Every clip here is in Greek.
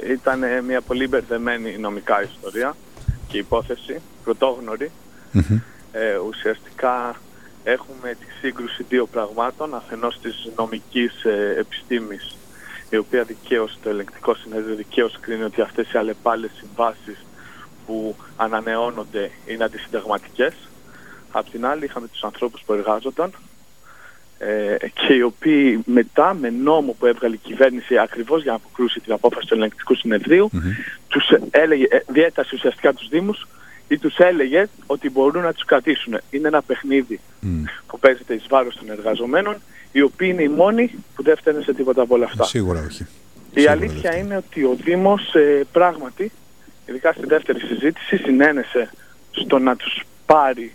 ε, ήταν μια πολύ μπερδεμένη νομικά ιστορία και υπόθεση, πρωτόγνωρη. Ε, ουσιαστικά έχουμε τη σύγκρουση δύο πραγμάτων, αφενός της νομικής ε, επιστήμης, η οποία δικαίως, το ελεγκτικό συνέδριο δικαίως κρίνει ότι αυτές οι αλλεπάλλες συμβάσεις που ανανεώνονται είναι αντισυνταγματικές. Απ' την άλλη είχαμε τους ανθρώπους που εργάζονταν ε, και οι οποίοι μετά με νόμο που έβγαλε η κυβέρνηση ακριβώς για να αποκρούσει την απόφαση του ελεγκτικού συνεδρίου τους έλεγε, ε, διέτασε ουσιαστικά τους Δήμους ή τους έλεγε ότι μπορούν να τους κρατήσουν. Είναι ένα παιχνίδι που παίζεται εις βάρος των εργαζομένων οι οποίοι είναι οι μόνοι που δεν φταίνουν σε τίποτα από όλα αυτά. Σίγουρα όχι. Η Σίγουρα αλήθεια δεν είναι ότι ο Δήμος ε, πράγματι, ειδικά στη δεύτερη συζήτηση, συνένεσε στο να τους πάρει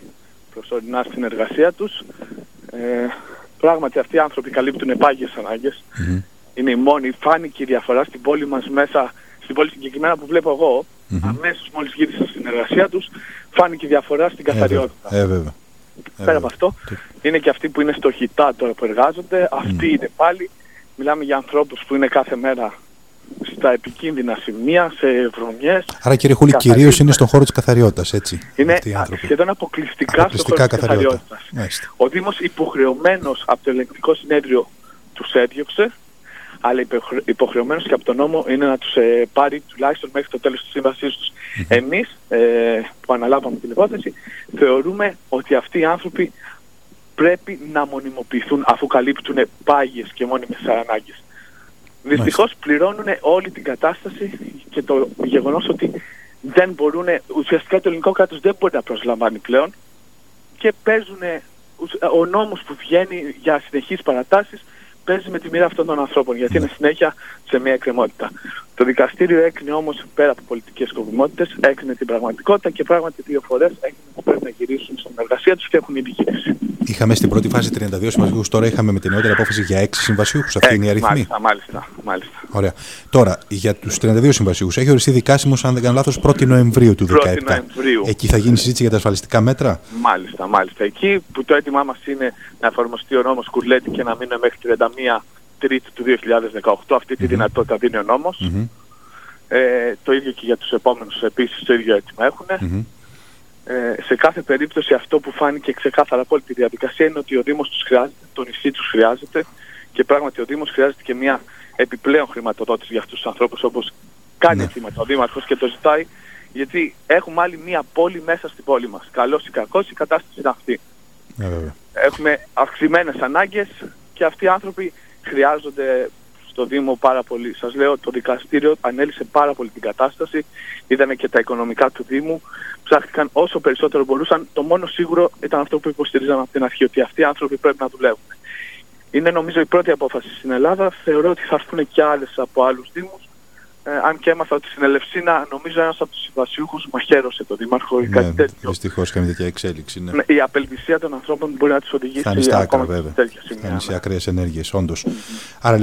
προσωρινά στην εργασία τους. Ε, πράγματι αυτοί οι άνθρωποι καλύπτουν επάγειες ανάγκες. Μμμ. Είναι η μόνη, φάνηκε η διαφορά στην πόλη μας μέσα, στην πόλη συγκεκριμένα που βλέπω εγώ, αμέσως μόλις γύρισαν στην εργασία τους, φάνηκε η διαφορά στην Ε, βέβαια. καθαριότητα. Ε, βέβαια. Ε, Πέρα από βέβαια. αυτό, είναι και αυτοί που είναι στο χιτά τώρα που εργάζονται, αυτοί είναι πάλι. Μιλάμε για ανθρώπους που είναι κάθε μέρα στα επικίνδυνα σημεία, σε βρωμιές. Άρα κύριε Χούλη, καθαρίζουν. κυρίως είναι στον χώρο της καθαριότητας, έτσι. Είναι αυτοί οι α, άνθρωποι. σχεδόν αποκλειστικά, στο Αποκλειστικά χώρο της καθαριότητα. καθαριότητας. Μάλιστα. Ο Δήμος υποχρεωμένος από το ελεγκτικό συνέδριο τους έδιωξε, αλλά υποχρε- υποχρεωμένος και από τον νόμο είναι να τους ε, πάρει τουλάχιστον μέχρι το τέλος της σύμβασής τους. Εμείς ε, που αναλάβαμε την υπόθεση θεωρούμε ότι αυτοί οι άνθρωποι πρέπει να μονιμοποιηθούν αφού καλύπτουν πάγιες και μόνιμες ανάγκες. Δυστυχώς πληρώνουν όλη την κατάσταση και το γεγονός ότι δεν μπορούν, ουσιαστικά το ελληνικό κράτος δεν μπορεί να προσλαμβάνει πλέον και παίζουν, ο νόμος που βγαίνει για συνεχείς παρατάσεις παίζει με τη μοίρα αυτών των ανθρώπων γιατί είναι συνέχεια σε μια εκκρεμότητα. Το δικαστήριο έκρινε όμως πέρα από πολιτικές σκοπιμότητες, έκρινε την πραγματικότητα και πράγματι δύο φορές έκρινε ότι πρέπει να γυρίσουν στην εργασία τους και έχουν ήδη γυρίσει. Είχαμε στην πρώτη φάση 32 συμβασιούχους, τώρα είχαμε με την νεότερη απόφαση για 6 συμβασιούχους. Αυτή είναι η αριθμή. Μάλιστα, μάλιστα, μάλιστα. Ωραία. Τώρα, για τους 32 συμβασιούχους, έχει οριστεί δικάσιμος, αν δεν κάνω λάθος, 1η Νοεμβρίου του 1η 2017. Νοεμβρίου. Εκεί θα γίνει συζήτηση για τα ασφαλιστικά μέτρα; Μάλιστα, μάλιστα. Εκεί που το αίτημά μας είναι να εφαρμοστεί ο νόμος Κουρλέτη και να μείνουμε μέχρι 31 Τρίτη του 2018, αυτή τη δυνατότητα δίνει ο νόμος. Μμμ. Ε, το ίδιο και για τους επόμενους επίσης το ίδιο αίτημα έχουν. Μμμ. Ε, σε κάθε περίπτωση αυτό που φάνηκε ξεκάθαρα από όλη τη διαδικασία είναι ότι ο Δήμος τους χρειάζεται, το νησί τους χρειάζεται και πράγματι ο Δήμος χρειάζεται και μια επιπλέον χρηματοδότηση για αυτούς τους ανθρώπους όπως κάνει Ναι. αιτήματα ο Δήμαρχος και το ζητάει γιατί έχουμε άλλη μια πόλη μέσα στην πόλη μας. Καλός ή κακός η κατάσταση είναι αυτή. Ε, βέβαια. Έχουμε αυξημένες ανάγκες και αυτοί οι άνθρωποι χρειάζονται στο Δήμο πάρα πολύ. Σας λέω το δικαστήριο ανέλησε πάρα πολύ την κατάσταση, είδαμε και τα οικονομικά του Δήμου, ψάχτηκαν όσο περισσότερο μπορούσαν. Το μόνο σίγουρο ήταν αυτό που υποστηρίζαμε από την αρχή, ότι αυτοί οι άνθρωποι πρέπει να δουλεύουν. Είναι νομίζω η πρώτη απόφαση στην Ελλάδα. Θεωρώ ότι θα έρθουν και άλλες από άλλους Δήμους. Ε, αν και έμαθα ότι στην Ελευσίνα νομίζω ένας από τους συμβασιούχους μαχαίρωσε τον Δήμαρχο ή κάτι Ναι, τέτοιο. Δυστυχώς είχαμε τέτοια εξέλιξη. Ναι. Ναι, Η απελπισία των ανθρώπων μπορεί να τους οδηγήσει Θα είναι στα άκρα, ακόμα και σε βέβαια. τέτοια Θα σημεία. είναι σε ναι. ακραίες ενέργειες, όντως. Άρα